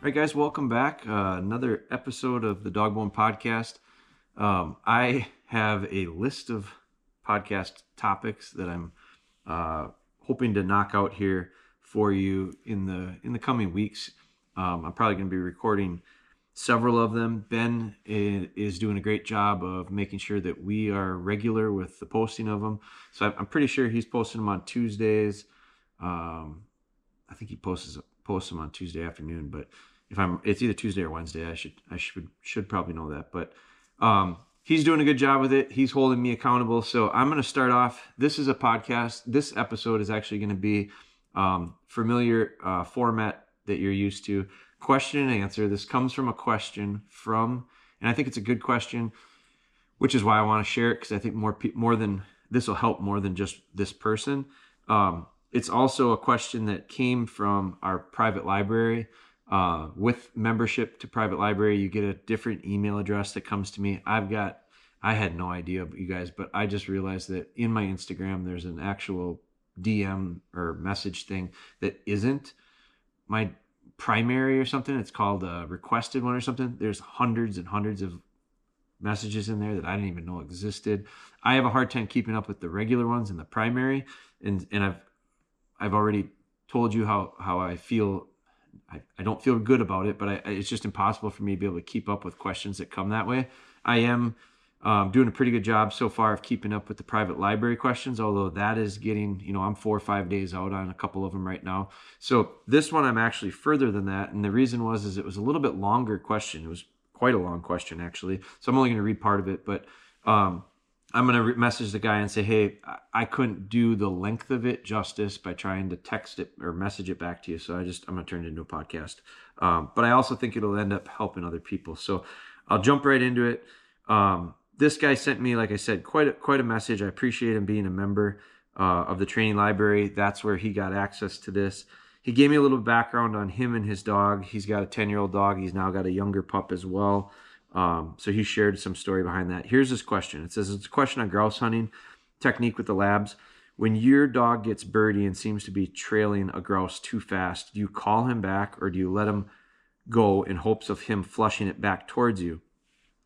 All right, guys, welcome back. Uh, another episode of the Dogbone Podcast. Um, I have a list of podcast topics that I'm uh, hoping to knock out here for you in the in the coming weeks. Um, I'm probably going to be recording several of them. Ben is doing a great job of making sure that we are regular with the posting of them. So I'm pretty sure he's posting them on Tuesdays. Um, I think he posts posts them on Tuesday afternoon, but if I'm, it's either Tuesday or Wednesday. I should I should should probably know that, but um, he's doing a good job with it. He's holding me accountable. So I'm going to start off. This is a podcast. This episode is actually going to be um, familiar uh, format that you're used to. Question and answer. This comes from a question from, and I think it's a good question, which is why I want to share it because I think more pe- more than this will help more than just this person. Um, it's also a question that came from our private library. Uh, with membership to private library, you get a different email address that comes to me. I've got, I had no idea, you guys, but I just realized that in my Instagram, there's an actual DM or message thing that isn't my primary or something. It's called a requested one or something. There's hundreds and hundreds of messages in there that I didn't even know existed. I have a hard time keeping up with the regular ones in the primary, and and I've I've already told you how how I feel. I, I don't feel good about it, but I, it's just impossible for me to be able to keep up with questions that come that way. I am um, doing a pretty good job so far of keeping up with the private library questions, although that is getting, you know, I'm four or five days out on a couple of them right now. So this one I'm actually further than that, and the reason was is it was a little bit longer question. It was quite a long question actually, so I'm only going to read part of it, but um, I'm going to re- message the guy and say, hey, I couldn't do the length of it justice by trying to text it or message it back to you. So I just, I'm going to turn it into a podcast. Um, but I also think it'll end up helping other people. So I'll jump right into it. Um, this guy sent me, like I said, quite a, quite a message. I appreciate him being a member uh, of the training library. That's where he got access to this. He gave me a little background on him and his dog. He's got a 10 year old dog. He's now got a younger pup as well. Um, so he shared some story behind that. Here's his question. It says it's a question on grouse hunting technique with the labs. When your dog gets birdie and seems to be trailing a grouse too fast, do you call him back or do you let him go in hopes of him flushing it back towards you?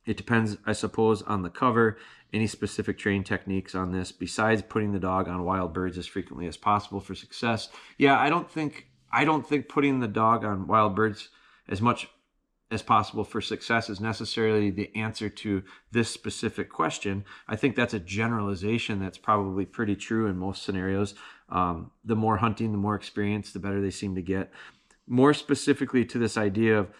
It depends, I suppose, on the cover. Any specific training techniques on this besides putting the dog on wild birds as frequently as possible for success? Yeah, I don't think I don't think putting the dog on wild birds as much as possible for success is necessarily the answer to this specific question. I think that's a generalization that's probably pretty true in most scenarios. Um, the more hunting, the more experience, the better they seem to get. More specifically to this idea of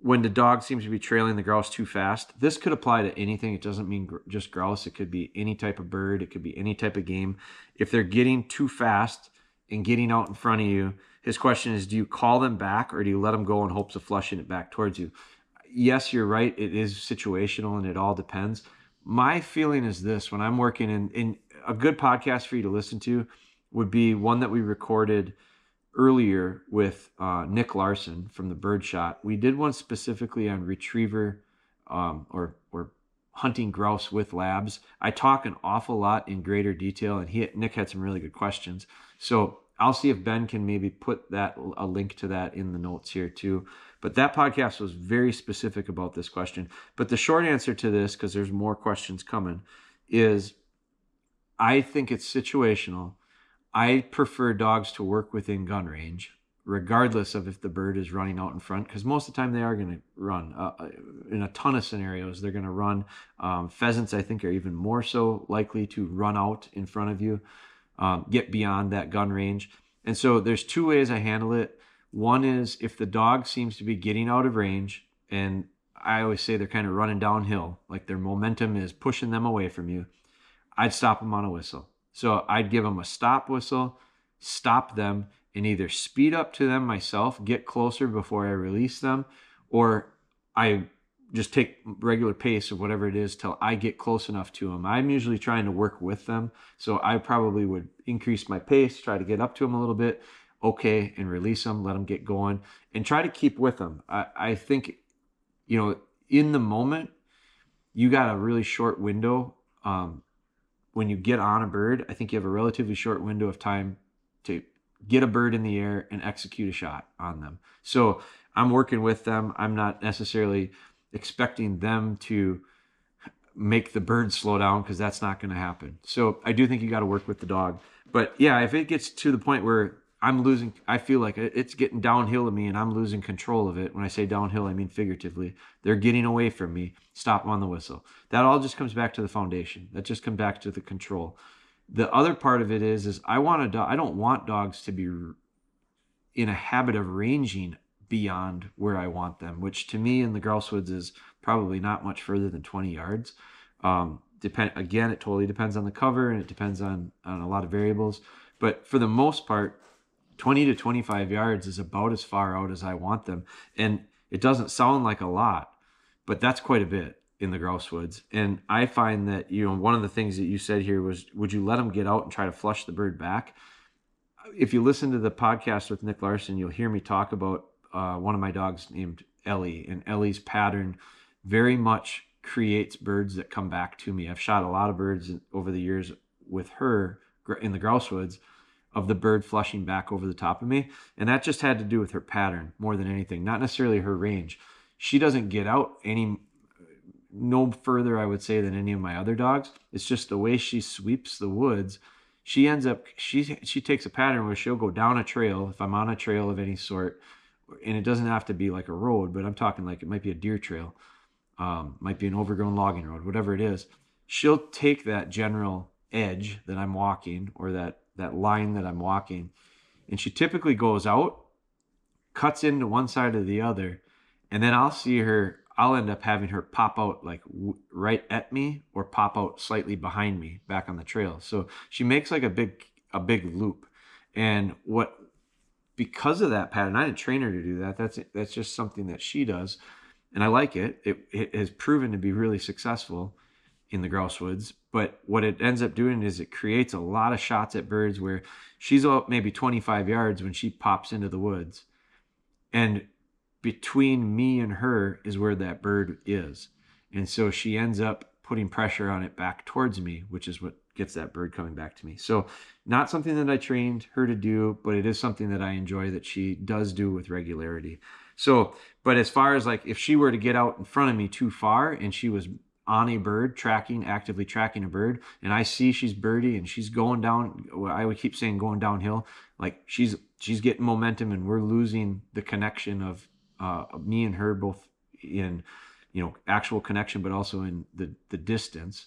when the dog seems to be trailing the grouse too fast, this could apply to anything. It doesn't mean gr- just grouse, it could be any type of bird, it could be any type of game. If they're getting too fast and getting out in front of you, his question is do you call them back or do you let them go in hopes of flushing it back towards you? Yes, you're right. It is situational and it all depends. My feeling is this when I'm working in, in a good podcast for you to listen to would be one that we recorded earlier with uh, Nick Larson from the Birdshot. We did one specifically on retriever um, or or hunting grouse with labs. I talk an awful lot in greater detail, and he Nick had some really good questions. So I'll see if Ben can maybe put that a link to that in the notes here too. But that podcast was very specific about this question. But the short answer to this, because there's more questions coming, is I think it's situational. I prefer dogs to work within gun range, regardless of if the bird is running out in front, because most of the time they are going to run. Uh, uh, in a ton of scenarios, they're going to run. Um, pheasants, I think, are even more so likely to run out in front of you um, get beyond that gun range. And so there's two ways I handle it. One is if the dog seems to be getting out of range, and I always say they're kind of running downhill, like their momentum is pushing them away from you, I'd stop them on a whistle. So I'd give them a stop whistle, stop them, and either speed up to them myself, get closer before I release them, or I just take regular pace of whatever it is till I get close enough to them. I'm usually trying to work with them. So I probably would increase my pace, try to get up to them a little bit, okay, and release them, let them get going, and try to keep with them. I, I think, you know, in the moment, you got a really short window. Um, when you get on a bird, I think you have a relatively short window of time to get a bird in the air and execute a shot on them. So I'm working with them. I'm not necessarily expecting them to make the bird slow down because that's not going to happen. So I do think you got to work with the dog. But yeah, if it gets to the point where I'm losing, I feel like it's getting downhill to me and I'm losing control of it. When I say downhill, I mean figuratively. They're getting away from me. Stop on the whistle. That all just comes back to the foundation. That just comes back to the control. The other part of it is, is I want a dog. I don't want dogs to be in a habit of ranging beyond where I want them, which to me in the grouse woods is probably not much further than 20 yards. Um, depend again, it totally depends on the cover and it depends on on a lot of variables. But for the most part, 20 to 25 yards is about as far out as I want them, and it doesn't sound like a lot, but that's quite a bit in the grouse woods. And I find that you know one of the things that you said here was, would you let them get out and try to flush the bird back? If you listen to the podcast with Nick Larson, you'll hear me talk about uh, one of my dogs named Ellie, and Ellie's pattern very much creates birds that come back to me. I've shot a lot of birds over the years with her in the grouse woods of the bird flushing back over the top of me. And that just had to do with her pattern more than anything, not necessarily her range. She doesn't get out any no further, I would say, than any of my other dogs. It's just the way she sweeps the woods. She ends up she she takes a pattern where she'll go down a trail if I'm on a trail of any sort and it doesn't have to be like a road, but I'm talking like it might be a deer trail, um, might be an overgrown logging road, whatever it is. She'll take that general edge that I'm walking or that that line that I'm walking, and she typically goes out, cuts into one side or the other, and then I'll see her. I'll end up having her pop out like w- right at me or pop out slightly behind me back on the trail. So she makes like a big a big loop. And what because of that pattern, I didn't train her to do that. That's that's just something that she does, and I like it. It it has proven to be really successful in the grouse woods. But what it ends up doing is it creates a lot of shots at birds where she's up maybe 25 yards when she pops into the woods, and between me and her is where that bird is, and so she ends up putting pressure on it back towards me, which is what gets that bird coming back to me. So, not something that I trained her to do, but it is something that I enjoy that she does do with regularity. So, but as far as like if she were to get out in front of me too far and she was on a bird, tracking, actively tracking a bird, and I see she's birdie and she's going down, I would keep saying going downhill, like she's she's getting momentum and we're losing the connection of uh, me and her both in you know actual connection, but also in the the distance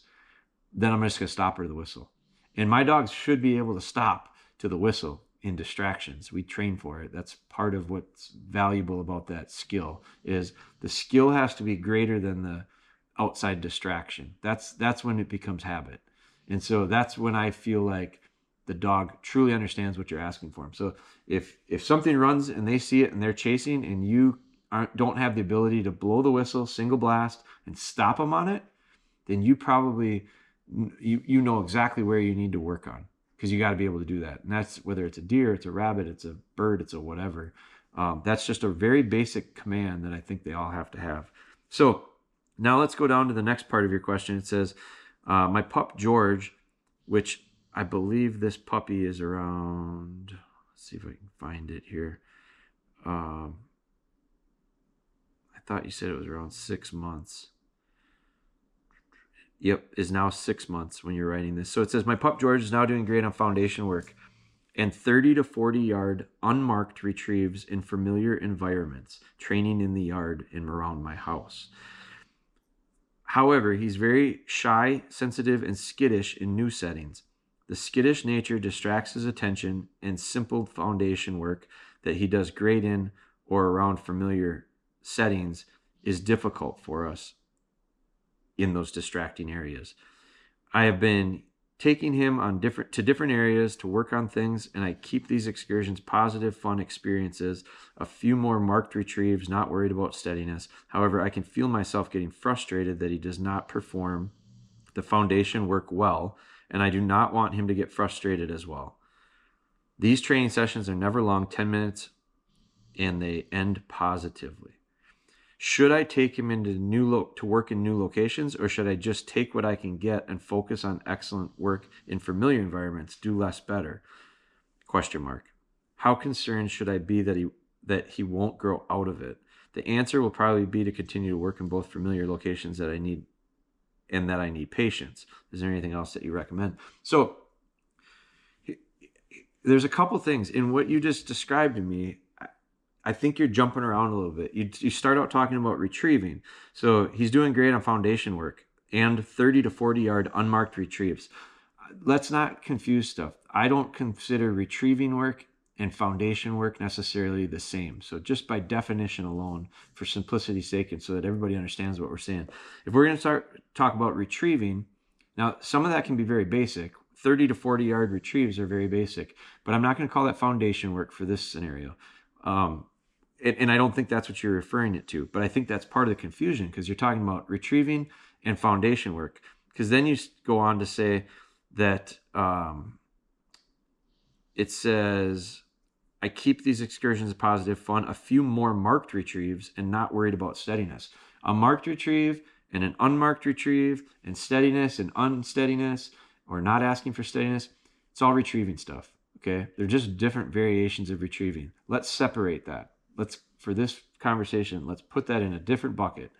then I'm just going to stop her the whistle. And my dogs should be able to stop to the whistle in distractions. We train for it. That's part of what's valuable about that skill is the skill has to be greater than the outside distraction. That's that's when it becomes habit. And so that's when I feel like the dog truly understands what you're asking for him. So if if something runs and they see it and they're chasing and you aren't don't have the ability to blow the whistle single blast and stop them on it, then you probably you you know exactly where you need to work on because you got to be able to do that. And that's whether it's a deer, it's a rabbit, it's a bird, it's a whatever. Um, that's just a very basic command that I think they all have to have. So now let's go down to the next part of your question. It says, uh, my pup George, which I believe this puppy is around. Let's see if I can find it here. Um, I thought you said it was around six months. Yep, is now six months when you're writing this. So it says, My pup George is now doing great on foundation work and 30 to 40 yard unmarked retrieves in familiar environments, training in the yard and around my house. However, he's very shy, sensitive, and skittish in new settings. The skittish nature distracts his attention, and simple foundation work that he does great in or around familiar settings is difficult for us in those distracting areas. I have been taking him on different to different areas to work on things and I keep these excursions positive fun experiences a few more marked retrieves not worried about steadiness. However I can feel myself getting frustrated that he does not perform the foundation work well and I do not want him to get frustrated as well. These training sessions are never long 10 minutes and they end positively should I take him into new lo- to work in new locations, or should I just take what I can get and focus on excellent work in familiar environments? Do less better? Question mark. How concerned should I be that he that he won't grow out of it. The answer will probably be to continue to work in both familiar locations that I need and that I need patience. Is there anything else that you recommend? So there's a couple things in what you just described to me. I think you're jumping around a little bit. You, you start out talking about retrieving. So he's doing great on foundation work and 30 to 40 yard unmarked retrieves. Let's not confuse stuff. I don't consider retrieving work and foundation work necessarily the same. So just by definition alone, for simplicity's sake, and so that everybody understands what we're saying, if we're going to start talk about retrieving, now some of that can be very basic. 30 to 40 yard retrieves are very basic, but I'm not going to call that foundation work for this scenario. Um, and, and I don't think that's what you're referring it to, but I think that's part of the confusion because you're talking about retrieving and foundation work. Because then you go on to say that um, it says I keep these excursions positive, fun, a few more marked retrieves, and not worried about steadiness. A marked retrieve and an unmarked retrieve, and steadiness and unsteadiness, or not asking for steadiness, it's all retrieving stuff. Okay. They're just different variations of retrieving. Let's separate that. Let's, for this conversation, let's put that in a different bucket.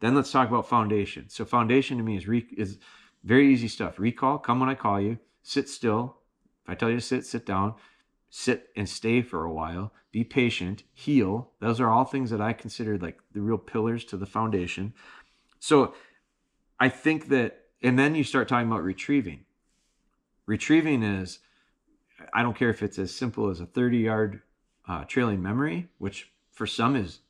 Then let's talk about foundation. So, foundation to me is, re- is very easy stuff. Recall, come when I call you, sit still. If I tell you to sit, sit down sit and stay for a while, be patient, heel. Those are all things that I consider like the real pillars to the foundation. So I think that, and then you start talking about retrieving. Retrieving is, I don't care if it's as simple as a 30 yard uh, trailing memory, which for some is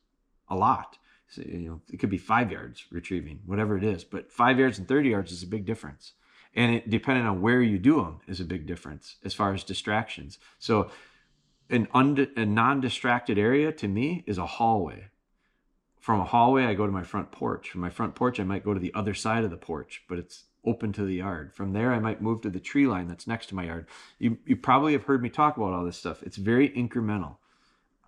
a lot. So, you know, it could be five yards retrieving, whatever it is, but five yards and 30 yards is a big difference. And it, depending on where you do them is a big difference as far as distractions. So an und- a non-distracted area to me is a hallway. From a hallway i go to my front porch. From my front porch i might go to the other side of the porch but it's open to the yard. From there i might move to the tree line that's next to my yard. You, you probably have heard me talk about all this stuff. It's very incremental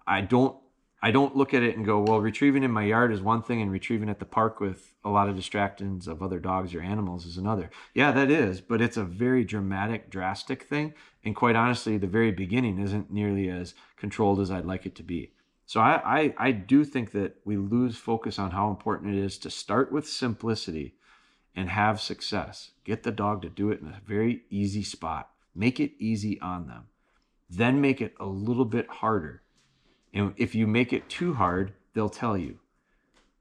i don't I don't look at it and go, well, retrieving in my yard is one thing and retrieving at the park with a lot of distractions of other dogs or animals is another. Yeah, that is, but it's a very dramatic, drastic thing. And quite honestly, the very beginning isn't nearly as controlled as I'd like it to be. So I, I, I do think that we lose focus on how important it is to start with simplicity and have success. Get the dog to do it in a very easy spot. Make it easy on them. Then make it a little bit harder and if you make it too hard, they'll tell you.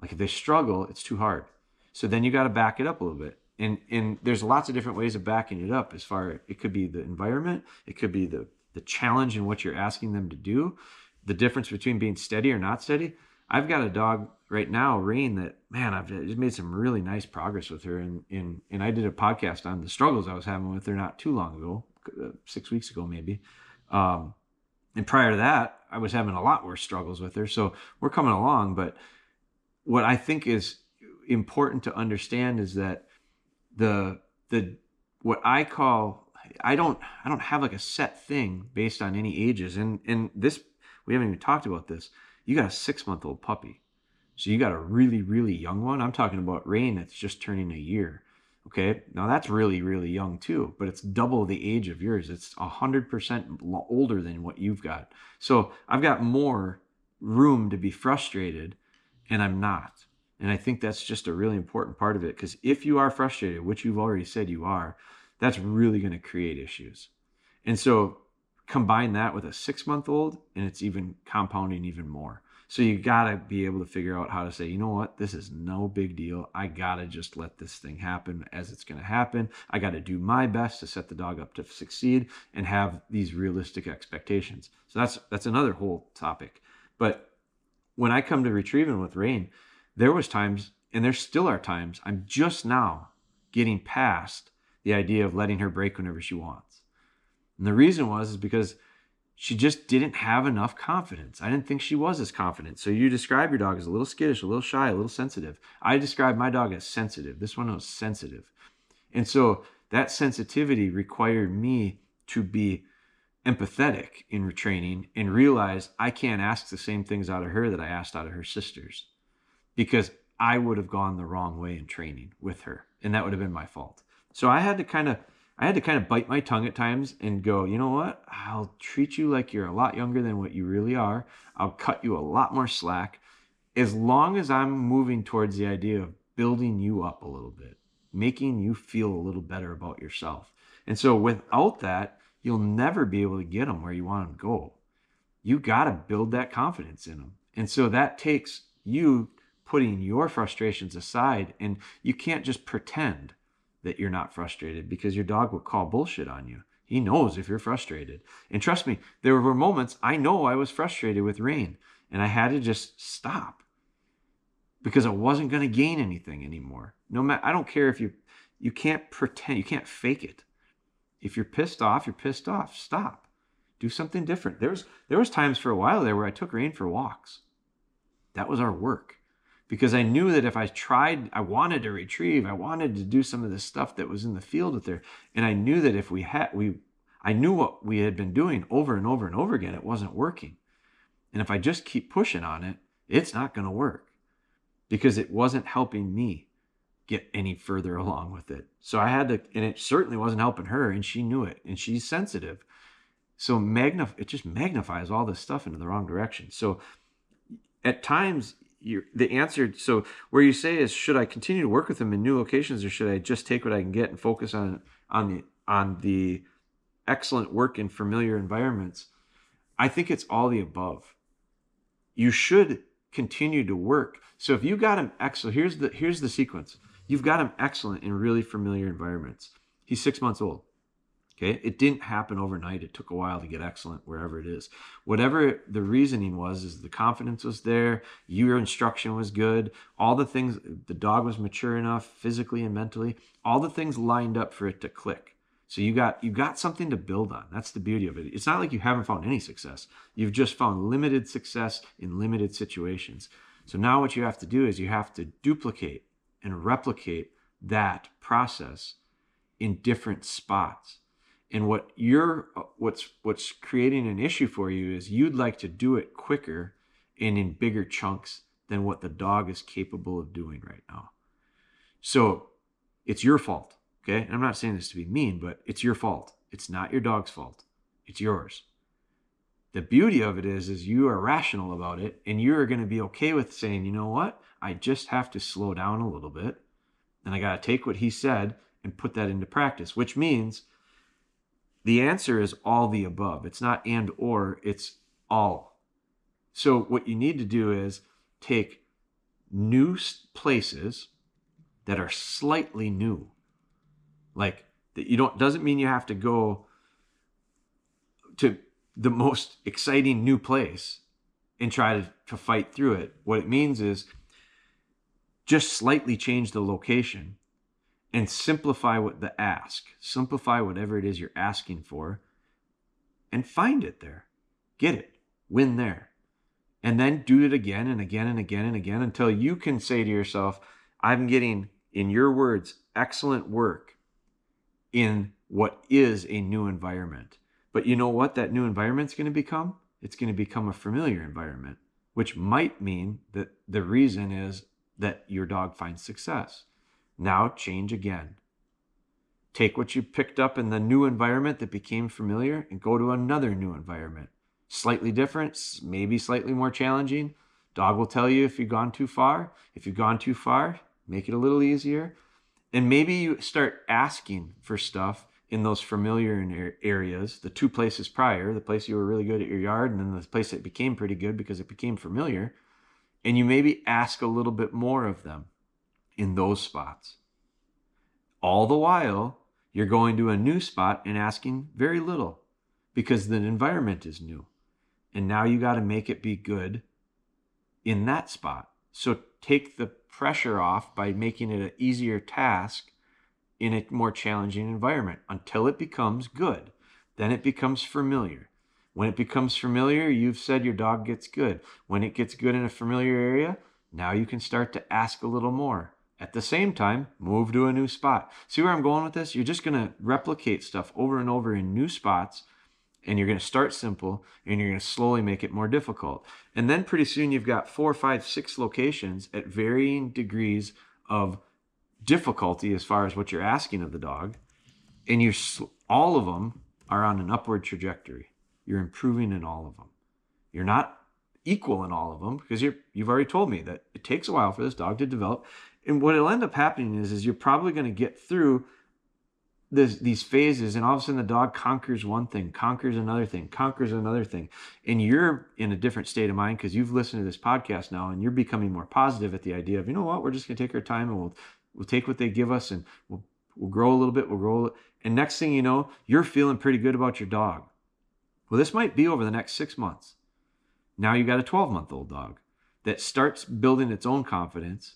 Like if they struggle, it's too hard. So then you got to back it up a little bit. And and there's lots of different ways of backing it up as far it could be the environment, it could be the the challenge in what you're asking them to do, the difference between being steady or not steady. I've got a dog right now, Rain, that man, I've just made some really nice progress with her. And and and I did a podcast on the struggles I was having with her not too long ago, uh, six weeks ago maybe. Um, and prior to that, I was having a lot worse struggles with her. So we're coming along. But what I think is important to understand is that the the what I call I don't I don't have like a set thing based on any ages. And and this we haven't even talked about this. You got a six month old puppy. So you got a really, really young one. I'm talking about Rain that's just turning a year. Okay, now that's really, really young too, but it's double the age of yours. It's 100% older than what you've got. So I've got more room to be frustrated, and I'm not. And I think that's just a really important part of it because if you are frustrated, which you've already said you are, that's really going to create issues. And so combine that with a six month old, and it's even compounding even more. So you got to be able to figure out how to say, you know what, this is no big deal. I got to just let this thing happen as it's going to happen. I got to do my best to set the dog up to succeed and have these realistic expectations. So that's that's another whole topic. But when I come to retrieving with Rain, there was times and there still are times I'm just now getting past the idea of letting her break whenever she wants. And the reason was is because she just didn't have enough confidence. I didn't think she was as confident. So you describe your dog as a little skittish, a little shy, a little sensitive. I describe my dog as sensitive. This one was sensitive. And so that sensitivity required me to be empathetic in retraining and realize I can't ask the same things out of her that I asked out of her sisters because I would have gone the wrong way in training with her and that would have been my fault. So I had to kind of I had to kind of bite my tongue at times and go, you know what? I'll treat you like you're a lot younger than what you really are. I'll cut you a lot more slack as long as I'm moving towards the idea of building you up a little bit, making you feel a little better about yourself. And so without that, you'll never be able to get them where you want them to go. You got to build that confidence in them. And so that takes you putting your frustrations aside and you can't just pretend that you're not frustrated because your dog will call bullshit on you. He knows if you're frustrated. And trust me, there were moments I know I was frustrated with Rain and I had to just stop because I wasn't going to gain anything anymore. No matter I don't care if you you can't pretend, you can't fake it. If you're pissed off, you're pissed off. Stop. Do something different. There was there was times for a while there where I took Rain for walks. That was our work because I knew that if I tried, I wanted to retrieve, I wanted to do some of the stuff that was in the field with there. And I knew that if we had, we, I knew what we had been doing over and over and over again, it wasn't working. And if I just keep pushing on it, it's not going to work because it wasn't helping me get any further along with it. So I had to, and it certainly wasn't helping her, and she knew it, and she's sensitive. So magnif- it just magnifies all this stuff into the wrong direction. So at times you the answer so where you say is should I continue to work with them in new locations or should I just take what I can get and focus on on the on the excellent work in familiar environments? I think it's all the above. You should continue to work. So if you got him excellent, here's the here's the sequence. You've got him excellent in really familiar environments. He's six months old. Okay. It didn't happen overnight. It took a while to get excellent wherever it is. Whatever the reasoning was, is the confidence was there, your instruction was good, all the things, the dog was mature enough physically and mentally, all the things lined up for it to click. So you got you got something to build on. That's the beauty of it. It's not like you haven't found any success. You've just found limited success in limited situations. So now what you have to do is you have to duplicate and replicate that process in different spots and what you're uh, what's what's creating an issue for you is you'd like to do it quicker and in bigger chunks than what the dog is capable of doing right now. So it's your fault okay? And i'm not saying this to be mean but it's your fault. It's not your dog's fault. It's yours. The beauty of it is is you are rational about it and you're going to be okay with saying you know what? I just have to slow down a little bit and i got to take what he said and put that into practice which means the answer is all the above. It's not and or, it's all. So what you need to do is take new places that are slightly new. Like that you don't doesn't mean you have to go to the most exciting new place and try to, to fight through it. What it means is just slightly change the location and simplify what the ask, simplify whatever it is you're asking for, and find it there. Get it, win there. And then do it again and again and again and again until you can say to yourself, I'm getting, in your words, excellent work in what is a new environment. But you know what that new environment's going to become? It's going to become a familiar environment, which might mean that the reason is that your dog finds success. Now change again. Take what you picked up in the new environment that became familiar and go to another new environment. Slightly different, maybe slightly more challenging. Dog will tell you if you've gone too far. If you've gone too far, make it a little easier. And maybe you start asking for stuff in those familiar areas, the two places prior, the place you were really good at your yard, and then the place that became pretty good because it became familiar. And you maybe ask a little bit more of them in those spots. All the while, you're going to a new spot and asking very little because the environment is new. And now you got to make it be good in that spot. So take the pressure off by making it an easier task in a more challenging environment until it becomes good. Then it becomes familiar. When it becomes familiar, you've said your dog gets good. When it gets good in a familiar area, now you can start to ask a little more. At the same time, move to a new spot. See where I'm going with this? You're just going to replicate stuff over and over in new spots, and you're going to start simple and you're going to slowly make it more difficult. And then pretty soon you've got four, five, six locations at varying degrees of difficulty as far as what you're asking of the dog. and you're all of them are on an upward trajectory. You're improving in all of them. You're not equal in all of them because you're you've already told me that it takes a while for this dog to develop. And what will end up happening is is you're probably going to get through this, these phases and all of a sudden the dog conquers one thing conquers another thing conquers another thing. And you're in a different state of mind because you've listened to this podcast now and you're becoming more positive at the idea of you know what? We're just going to take our time and we'll we'll take what they give us and we'll we'll grow a little bit we'll grow and next thing you know you're feeling pretty good about your dog. Well this might be over the next six months. Now you got a 12 month old dog that starts building its own confidence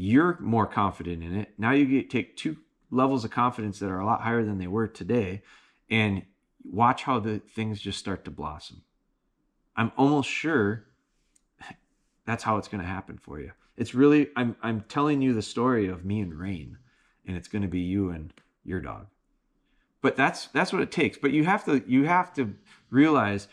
you're more confident in it now you get take two levels of confidence that are a lot higher than they were today and watch how the things just start to blossom. I'm almost sure that's how it's going to happen for you. It's really I'm I'm telling you the story of me and Rain and it's going to be you and your dog. But that's that's what it takes. But you have to you have to realize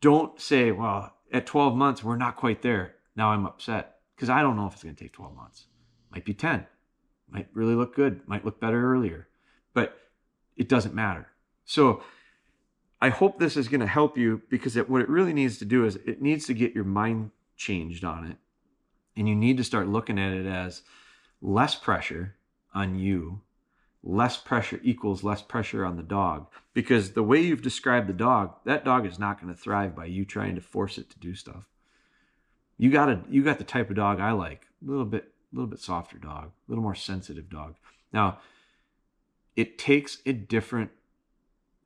don't say, well, at 12 months we're not quite there. Now I'm upset because I don't know if it's going to take 12 months. Might be 10 might really look good, might look better earlier, but it doesn't matter. So I hope this is going to help you because it, what it really needs to do is it needs to get your mind changed on it. And you need to start looking at it as less pressure on you. Less pressure equals less pressure on the dog. Because the way you've described the dog, that dog is not going to thrive by you trying to force it to do stuff. You got a you got the type of dog I like. A little bit a little bit softer dog, a little more sensitive dog. Now, it takes a different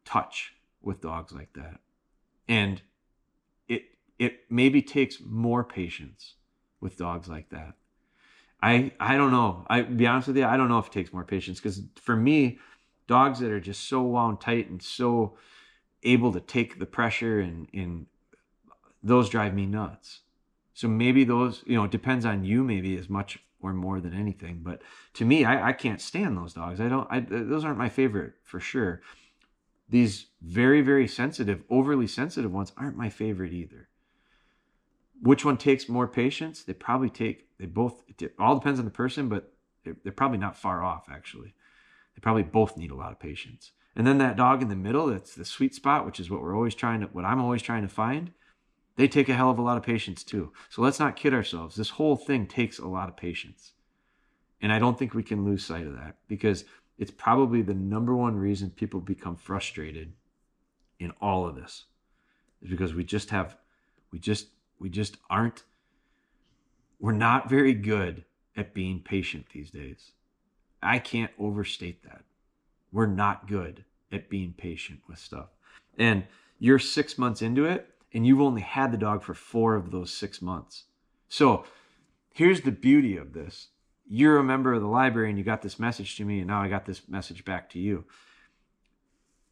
touch with dogs like that. And it it maybe takes more patience with dogs like that. I I don't know. I be honest with you, I don't know if it takes more patience because for me, dogs that are just so wound tight and so able to take the pressure and and those drive me nuts. So maybe those, you know, it depends on you maybe as much or more than anything. But to me, I, I can't stand those dogs. I don't. I, those aren't my favorite for sure. These very very sensitive, overly sensitive ones aren't my favorite either. Which one takes more patience? They probably take. They both. It all depends on the person, but they're, they're probably not far off actually. They probably both need a lot of patience. And then that dog in the middle, that's the sweet spot, which is what we're always trying to, what I'm always trying to find they take a hell of a lot of patience too. So let's not kid ourselves. This whole thing takes a lot of patience. And I don't think we can lose sight of that because it's probably the number one reason people become frustrated in all of this is because we just have we just we just aren't we're not very good at being patient these days. I can't overstate that. We're not good at being patient with stuff. And you're 6 months into it and you've only had the dog for four of those six months. So here's the beauty of this you're a member of the library and you got this message to me, and now I got this message back to you.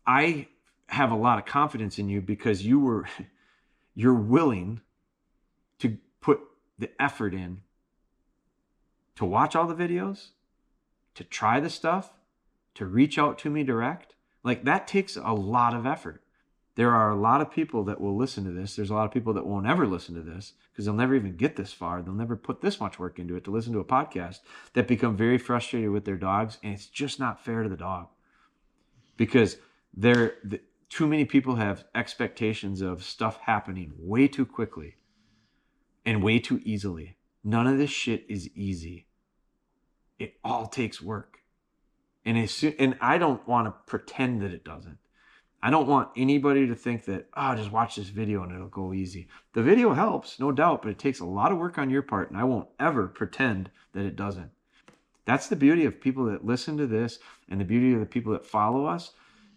I have a lot of confidence in you because you were you're willing to put the effort in to watch all the videos, to try the stuff, to reach out to me direct. Like that takes a lot of effort there are a lot of people that will listen to this. There's a lot of people that won't ever listen to this because they'll never even get this far. They'll never put this much work into it to listen to a podcast that become very frustrated with their dogs. And it's just not fair to the dog because there, the, too many people have expectations of stuff happening way too quickly and way too easily. None of this shit is easy. It all takes work. And, as soon, and I don't want to pretend that it doesn't. I don't want anybody to think that, oh, just watch this video and it'll go easy. The video helps, no doubt, but it takes a lot of work on your part, and I won't ever pretend that it doesn't. That's the beauty of people that listen to this and the beauty of the people that follow us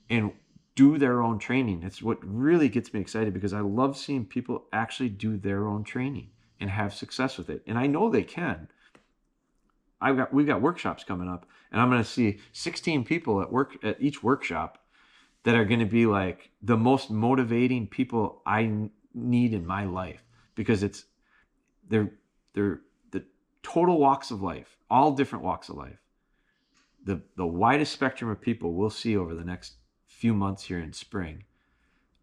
and do their own training. It's what really gets me excited because I love seeing people actually do their own training and have success with it. And I know they can. I've got we've got workshops coming up and I'm going to see 16 people at work at each workshop that are going to be like the most motivating people I need in my life because it's they're they're the total walks of life, all different walks of life. The the widest spectrum of people we'll see over the next few months here in spring.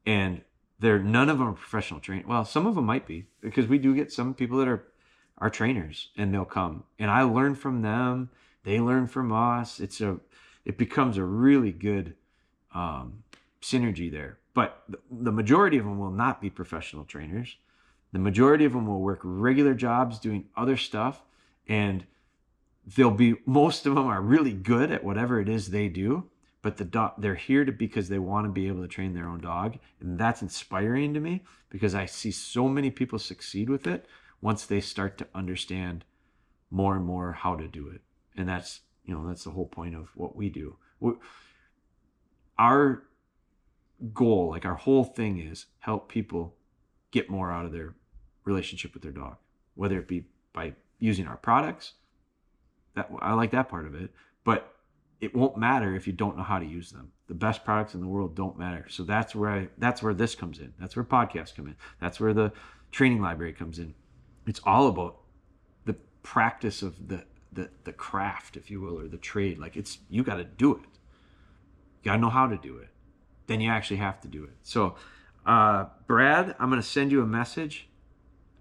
And they're none of them are professional trainers. Well, some of them might be because we do get some people that are our trainers and they'll come and I learn from them. They learn from us. It's a it becomes a really good um, synergy there. But the majority of them will not be professional trainers. The majority of them will work regular jobs doing other stuff, and they'll be most of them are really good at whatever it is they do. But the dog, they're here to because they want to be able to train their own dog, and that's inspiring to me because I see so many people succeed with it once they start to understand more and more how to do it. And that's you know that's the whole point of what we do. We, our goal, like our whole thing is help people get more out of their relationship with their dog, whether it be by using our products. That I like that part of it, but it won't matter if you don't know how to use them. The best products in the world don't matter. So that's where I that's where this comes in. That's where podcasts come in. That's where the training library comes in. It's all about the practice of the the the craft, if you will, or the trade. Like it's you got to do it. You got to know how to do it then you actually have to do it. So, uh, Brad, I'm to send you a message.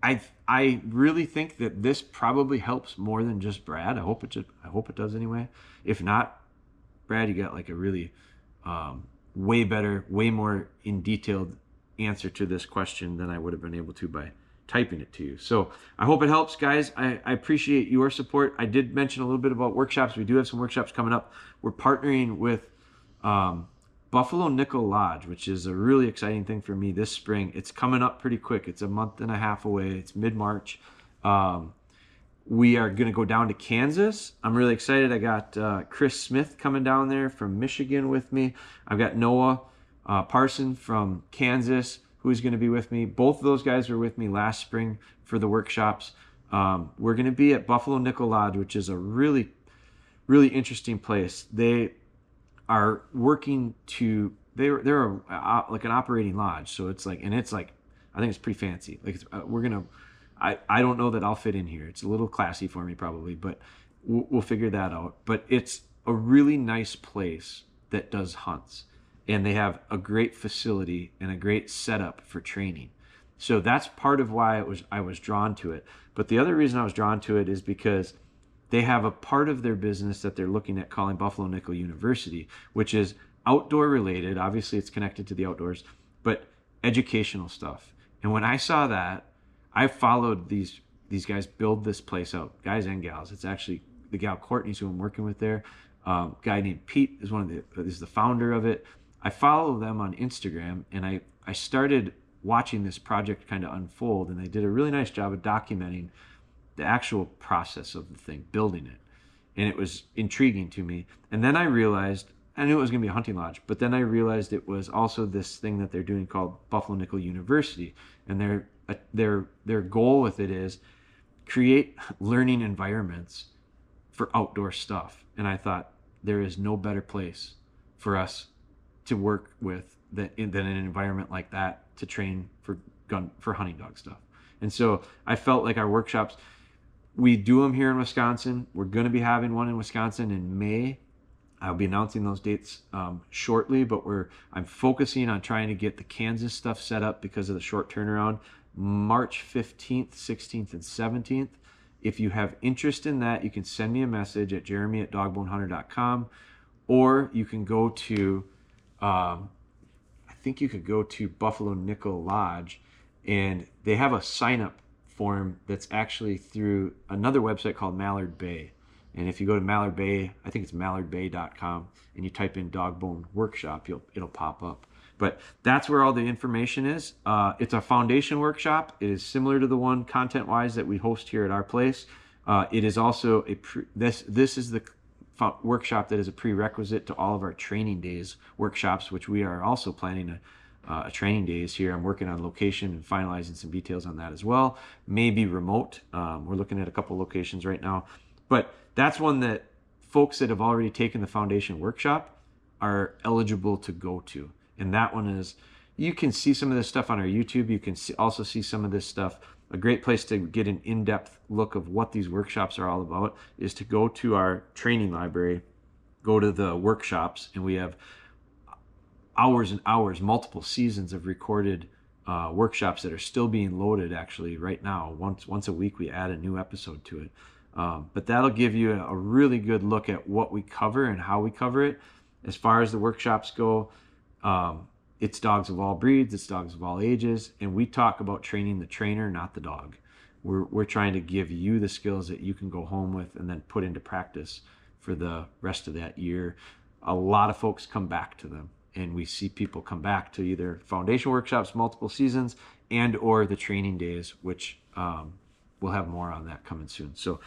I I really think that this probably helps more than just Brad. I hope it just, I hope it does anyway. If not, Brad, you got like a really um, way better, way more in detailed answer to this question than I would have been able to by typing it to you. So I hope it helps, guys. I, I, appreciate your support. I did mention a little bit about workshops. We do have some workshops coming up. We're partnering with um, Buffalo Nickel Lodge, which is a really exciting thing for me this spring. It's coming up pretty quick. It's a month and a half away. It's mid March. Um, we are going to go down to Kansas. I'm really excited. I got uh, Chris Smith coming down there from Michigan with me. I've got Noah uh, Parson from Kansas who's going to be with me. Both of those guys were with me last spring for the workshops. Um, we're going to be at Buffalo Nickel Lodge, which is a really, really interesting place. They are working to they're they're a, a, like an operating lodge. So it's like and it's like i think it's pretty fancy. Like uh, we're gonna i i don't know that i'll fit in here. It's a little classy for me probably but we'll, we'll figure that out. But it's a really nice place that does hunts. And they have a great facility and a great setup for training. So that's part of why it was i was drawn to it. But the other reason i was drawn to it is because they have a part of their business that they're looking at calling Buffalo Nickel University, which is outdoor related. Obviously, it's connected to the outdoors, but educational stuff. And when I saw that, I followed these these guys build this place out, guys and gals. It's actually the gal Courtney's who I'm working with there. Um, guy named Pete is one of the is the founder of it. I follow them on Instagram, and I I started watching this project kind of unfold, and they did a really nice job of documenting the actual process of the thing, building it. And it was intriguing to me. And then I realized, I knew it was going to be a hunting lodge, but then I realized it was also this thing that they're doing called Buffalo Nickel University. And their, uh, their, their goal with it is create learning environments for outdoor stuff. And I thought, there is no better place for us to work with than, than an environment like that to train for gun for hunting dog stuff. And so I felt like our workshops we do them here in Wisconsin. We're going to be having one in Wisconsin in May. I'll be announcing those dates um, shortly, but we're I'm focusing on trying to get the Kansas stuff set up because of the short turnaround. March 15th, 16th, and 17th. If you have interest in that, you can send me a message at jeremy at dogbonehunter.com or you can go to, um, I think you could go to Buffalo Nickel Lodge and they have a sign up form that's actually through another website called Mallard Bay. And if you go to Mallard Bay, I think it's mallardbay.com, and you type in Dogbone Workshop, you'll it'll pop up. But that's where all the information is. Uh, it's a foundation workshop. It is similar to the one content-wise that we host here at our place. Uh, it is also a pre- this this is the workshop that is a prerequisite to all of our training days workshops, which we are also planning to uh, training days here. I'm working on location and finalizing some details on that as well. Maybe remote. Um, we're looking at a couple locations right now, but that's one that folks that have already taken the foundation workshop are eligible to go to. And that one is, you can see some of this stuff on our YouTube. You can see, also see some of this stuff. A great place to get an in depth look of what these workshops are all about is to go to our training library, go to the workshops, and we have hours and hours, multiple seasons of recorded uh, workshops that are still being loaded actually right now. Once once a week we add a new episode to it. Um, but that'll give you a really good look at what we cover and how we cover it. As far as the workshops go, Um, it's dogs of all breeds, it's dogs of all ages, and we talk about training the trainer, not the dog. We're, we're trying to give you the skills that you can go home with and then put into practice for the rest of that year. A lot of folks come back to them, and we see people come back to either foundation workshops, multiple seasons, and or the training days, which um, we'll have more on that coming soon. So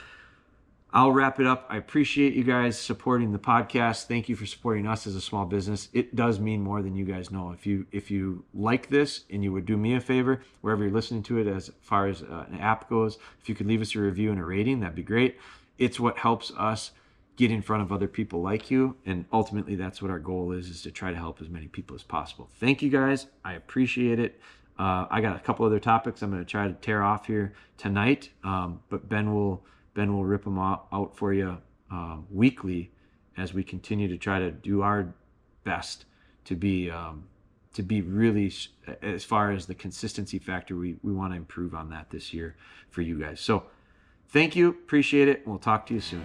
I'll wrap it up. I appreciate you guys supporting the podcast. Thank you for supporting us as a small business. It does mean more than you guys know. If you if you like this and you would do me a favor, wherever you're listening to it, as far as uh, an app goes, if you could leave us a review and a rating, that'd be great. It's what helps us get in front of other people like you, and ultimately, that's what our goal is: is to try to help as many people as possible. Thank you guys. I appreciate it. Uh, I got a couple other topics I'm going to try to tear off here tonight, um, but Ben will Ben will rip them out for you um, weekly as we continue to try to do our best to be um, to be really as far as the consistency factor we, we want to improve on that this year for you guys so thank you appreciate it we'll talk to you soon